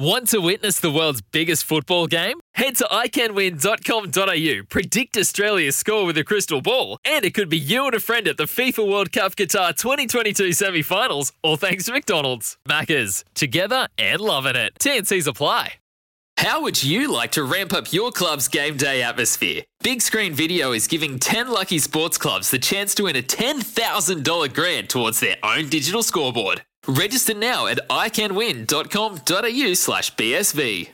Want to witness the world's biggest football game? Head to iCanWin.com.au, predict Australia's score with a crystal ball, and it could be you and a friend at the FIFA World Cup Qatar 2022 semi finals, all thanks to McDonald's. Maccas, together and loving it. TNC's apply. How would you like to ramp up your club's game day atmosphere? Big Screen Video is giving 10 lucky sports clubs the chance to win a $10,000 grant towards their own digital scoreboard. Register now at iCanWin.com.au slash BSV.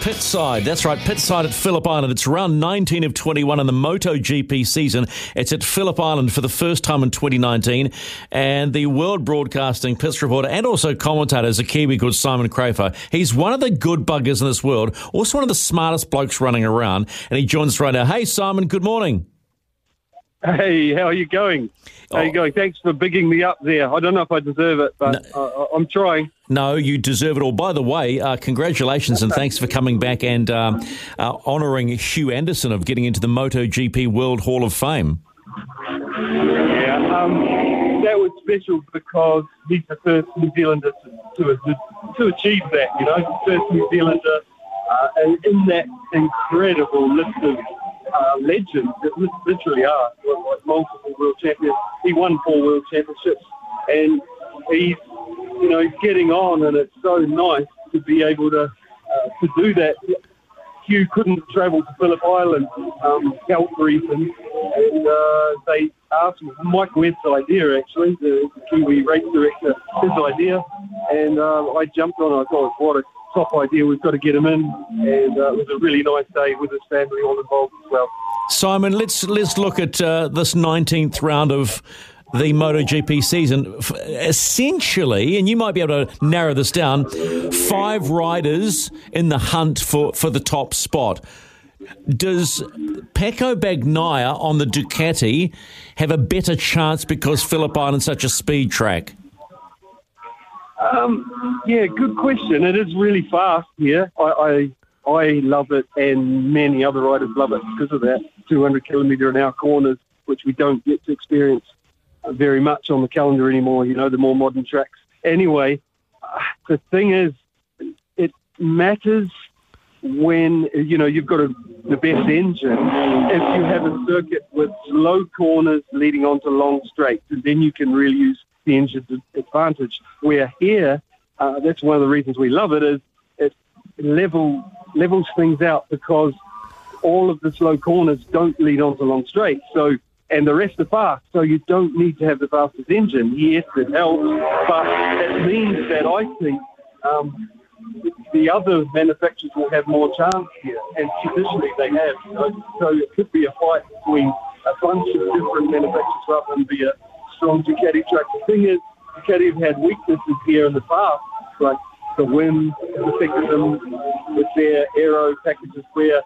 Pitside, that's right, Pitside at Phillip Island. It's round 19 of 21 in the MotoGP season. It's at Phillip Island for the first time in 2019. And the World Broadcasting Pits reporter and also commentator is a Kiwi called Simon Crafar. He's one of the good buggers in this world, also one of the smartest blokes running around. And he joins us right now. Hey, Simon, good morning. Hey, how are you going? How are you Oh. going? Thanks for bigging me up there. I don't know if I deserve it, but uh, I'm trying. No, you deserve it all. By the way, uh, congratulations and thanks for coming back and um, uh, honouring Hugh Anderson of getting into the MotoGP World Hall of Fame. Yeah, um, that was special because he's the first New Zealander to, to, to achieve that, you know, first New Zealander. Uh, and in that incredible list of uh, legends that literally are, like, multiple world champions. He won four world championships and he's, you know, he's getting on and it's so nice to be able to, uh, to do that. Hugh couldn't travel to Phillip Island, um, health reasons, and uh, they asked Mike Webb's idea actually, the Kiwi race director, his idea, and uh, I jumped on it. I thought, what a top idea, we've got to get him in, and uh, it was a really nice day with his family all involved as well. Simon, let's let's look at uh, this 19th round of the MotoGP season. Essentially, and you might be able to narrow this down, five riders in the hunt for, for the top spot. Does Pecco Bagnaia on the Ducati have a better chance because Phillip Island's such a speed track? Um, yeah, good question. It is really fast here. I, I I love it, and many other riders love it because of that 200 kilometre an hour corners, which we don't get to experience very much on the calendar anymore. You know, the more modern tracks. Anyway, uh, the thing is, it matters when you know you've got a, the best engine. If you have a circuit with slow corners leading onto long straights, and then you can really use the engine's advantage. Where here, uh, that's one of the reasons we love it is it level levels things out because all of the slow corners don't lead onto long straights. So and the rest are fast, so you don't need to have the fastest engine. Yes, it helps, but it means that I think um, the other manufacturers will have more chance here, and traditionally they have. You know? So it could be a fight between a bunch of different manufacturers rather than be a strong Ducati track. The thing is, Ducati have had weaknesses here in the past, like the wind affected them with their aero packages where,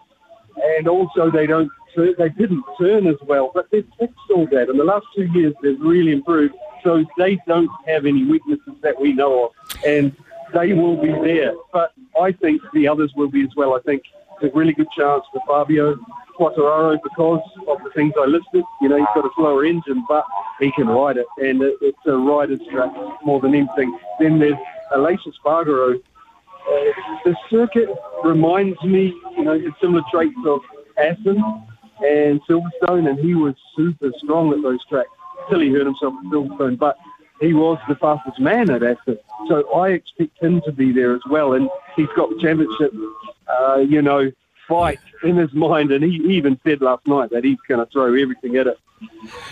and also they don't they didn't turn as well, but they've fixed all that. In the last two years, they've really improved, so they don't have any weaknesses that we know of, and they will be there. But I think the others will be as well. I think a really good chance for Fabio Quartararo because of the things I listed. You know, he's got a slower engine, but he can ride it, and it, it's a rider's track more than anything. Then there's Aleix Espargaro. Uh, the circuit reminds me, you know, it's similar traits of Assen and Silverstone, and he was super strong at those tracks till he hurt himself at Silverstone. But he was the fastest man at Assen. So I expect him to be there as well. And he's got the championship, uh, you know, fight in his mind. And he even said last night that he's going to throw everything at it.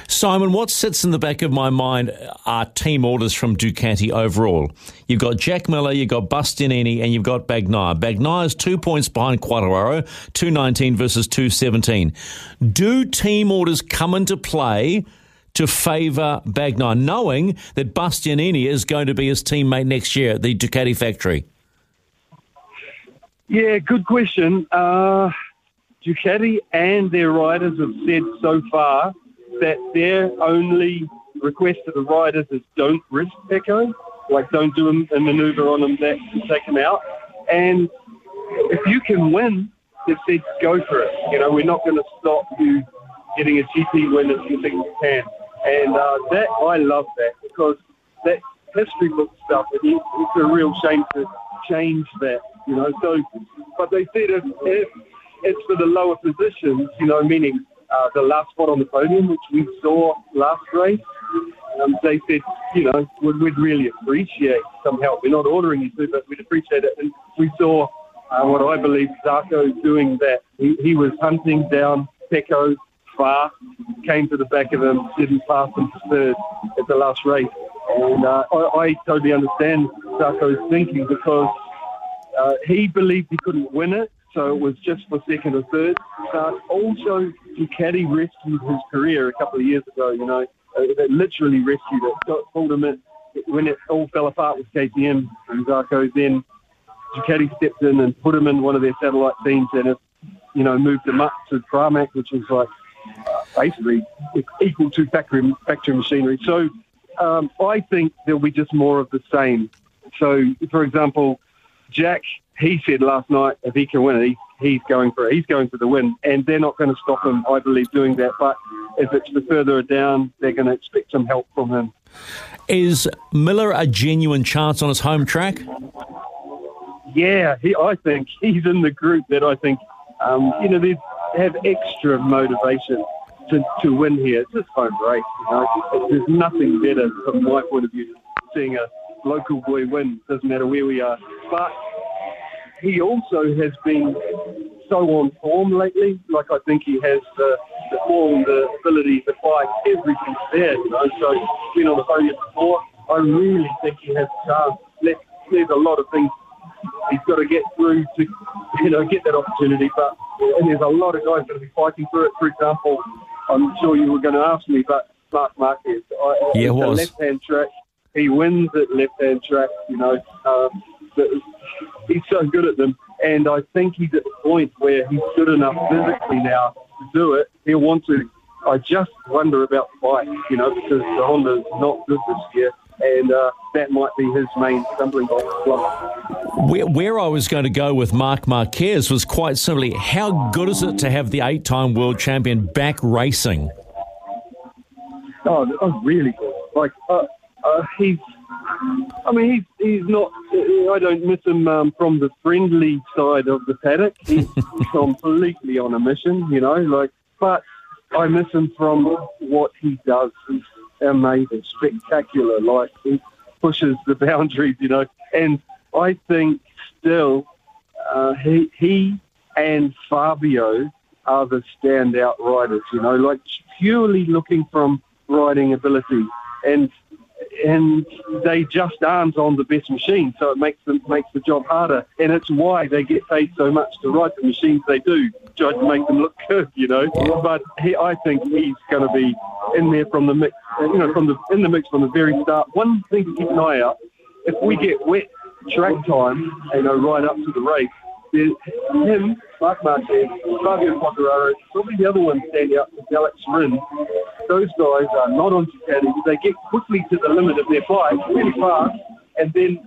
Simon, what sits in the back of my mind are team orders from Ducati overall. You've got Jack Miller, you've got Bastianini, and you've got Bagnaia. Bagnaia is two points behind Quartararo, 219 versus 217. Do team orders come into play to favour Bagnaia, knowing that Bastianini is going to be his teammate next year at the Ducati factory? Yeah, good question. Uh, Ducati and their riders have said so far that their only request to the riders is don't risk Pecco, like don't do a, a manoeuvre on them that can take him out. And if you can win, they've said go for it. You know, we're not going to stop you getting a GP win if you think you can. And uh, that I love that because that history book stuff. It, it's a real shame to change that. You know, so but they said if, if it's for the lower positions, you know, meaning uh, the last spot on the podium, which we saw last race. Um, they said, you know, we'd, we'd really appreciate some help. We're not ordering you to, but we'd appreciate it. And we saw uh, what I believe Zarco doing that. He, he was hunting down Pecco far, came to the back of him, didn't pass him to third at the last race. And uh, I, I totally understand Zarco's thinking because uh, he believed he couldn't win it, so it was just for second or third. But also, Ducati rescued his career a couple of years ago, you know. Uh, they literally rescued it, got, pulled him in. When it all fell apart with KTM and Zarco, then Ducati stepped in and put him in one of their satellite teams and it, you know, moved him up to Pramac, which is like basically equal to factory, factory machinery. So um, I think there'll be just more of the same. So, for example, Jack, he said last night if he can win it, he, he's going for it. He's going for the win, and they're not going to stop him, I believe, doing that. But if it's the further down, they're going to expect some help from him. Is Miller a genuine chance on his home track? Yeah, he, I think he's in the group that I think, um, you know, they have extra motivation to, to win here. It's just home race, you know. There's nothing better from my point of view seeing a local boy win. Doesn't matter where we are. But he also has been so on form lately. Like I think he has the, the form, the ability, the fight, everything's there. You know, so been on the podium before. I really think he has a chance. Left, there's a lot of things he's got to get through to, you know, get that opportunity. But and there's a lot of guys going to be fighting for it. For example, I'm sure you were going to ask me, but Marc Marquez. I, yeah, it was. left-hand track. He wins at left-hand track. You know, um, he's so good at them, and I think he's at the point where he's good enough physically now to do it. He'll want to. I just wonder about the bike, you know, because the Honda's not good this year and uh, that might be his main stumbling block. Where, where, I was going to go with Marc Marquez was quite simply how good is it to have the eight time world champion back racing? Oh, oh really good. Like, uh, uh, he's, I mean, he's, he's not, I don't miss him um, from the friendly side of the paddock. He's completely on a mission, you know, like, but I miss him from what he does. He's amazing, spectacular. Like he pushes the boundaries, you know. And I think still uh, he he and Fabio are the standout riders, you know, like purely looking from riding ability. And and they just aren't on the best machine, so it makes them makes the job harder. And it's why they get paid so much to ride the machines they do, try to make them look good, you know. But he, I think he's going to be in there from the mix, you know, from the in the mix from the very start. One thing to keep an eye out: if we get wet track time, you know, right up to the race, there's him, Marc Marquez, Fabio Quartararo, probably the other one standing out is Alex Rins. Those guys are not on Ducati. They get quickly to the limit of their bike, really fast, and then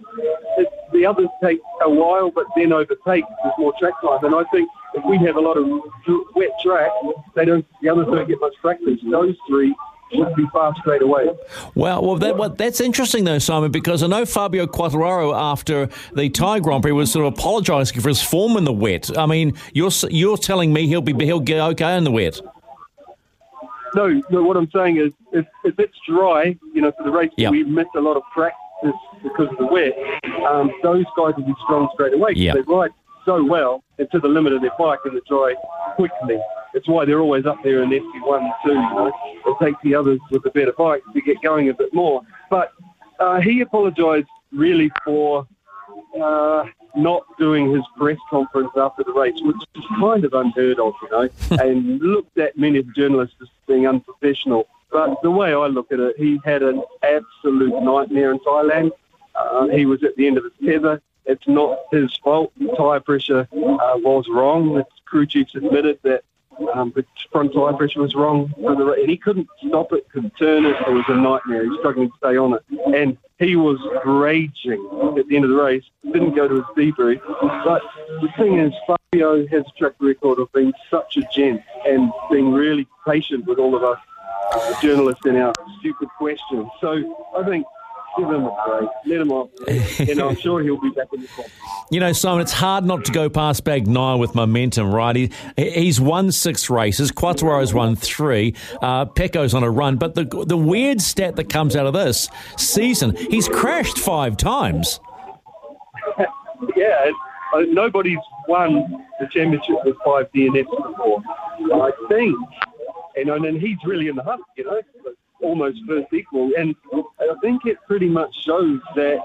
it, the others take a while, but then overtake. There's more track time, and I think if we have a lot of wet track, they don't. The others don't get much practice. Those three would be fast straight away. Well, well, that, well, that's interesting though, Simon, because I know Fabio Quartararo after the Thai Grand Prix was sort of apologising for his form in the wet. I mean, you're you're telling me he'll be he'll get okay in the wet. No, no. What I'm saying is, if, if it's dry, you know, for the race, yep. we miss a lot of practice because of the wet. Um, those guys will be strong straight away. Yep. They ride so well and to the limit of their bike in the dry quickly. It's why they're always up there in FP1 and 2, you know. It takes the others with the better bike to get going a bit more. But uh, he apologised really for uh, not doing his press conference after the race, which is kind of unheard of, you know, and looked at many of the journalists as being unprofessional. But the way I look at it, he had an absolute nightmare in Thailand. Uh, he was at the end of his tether it's not his fault. The tyre pressure uh, was wrong. The crew chiefs admitted that um, the front tyre pressure was wrong, the, and he couldn't stop it, couldn't turn it. It was a nightmare. He was struggling to stay on it, and he was raging at the end of the race. Didn't go to his debrief, but the thing is, Fabio has a track record of being such a gent and being really patient with all of us uh, journalists and our stupid questions. So I think give him a break, let him off, and I'm sure he'll be back in the top. You know, Simon, it's hard not to go past Bagnaia with momentum, right? He, he's won six races. Quattro's won three. Uh, Pecco's on a run. But the, the weird stat that comes out of this season, he's crashed five times. yeah, uh, nobody's won the championship with five DNFs before. I think, and, and he's really in the hunt, you know almost first equal. And I think it pretty much shows that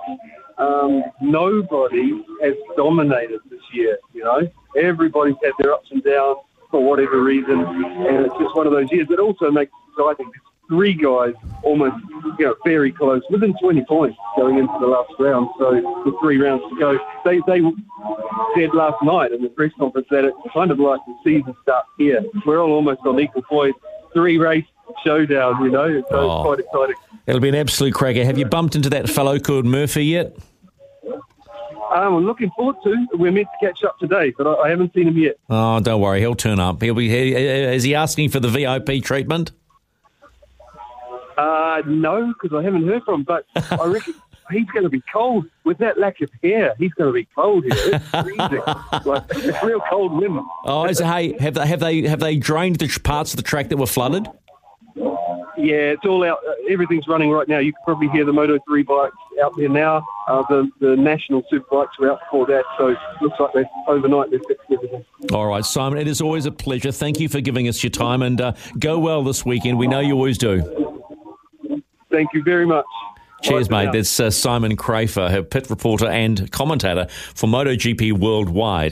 um, nobody has dominated this year. You know, everybody's had their ups and downs for whatever reason, and it's just one of those years. It also makes it exciting. Three guys almost, you know, very close, within 20 points going into the last round. So with three rounds to go, they they said last night in the press conference that it's kind of like the season starts here. We're all almost on equal points. Three race showdown, you know. So oh, it's quite exciting. It'll be an absolute cracker. Have you bumped into that fellow called Murphy yet? Um, I'm looking forward to. We're meant to catch up today, but I, I haven't seen him yet. Oh, don't worry, he'll turn up. He'll be. He, is he asking for the VIP treatment? Uh, no, because I haven't heard from him. But I reckon he's going to be cold with that lack of hair. He's going to be cold here. It's freezing. like, it's real cold wind. Oh, is it, hey, have they have they have they drained the parts of the track that were flooded? Yeah, it's all out. Uh, everything's running right now. You can probably hear the Moto 3 bikes out there now. Uh, the, the national super bikes were out before that, so it looks like they're overnight they've fixed everything. All right, Simon, it is always a pleasure. Thank you for giving us your time and uh, go well this weekend. We know you always do. Thank you very much. Cheers, mate. That's uh, Simon Crafar, her pit reporter and commentator for MotoGP Worldwide.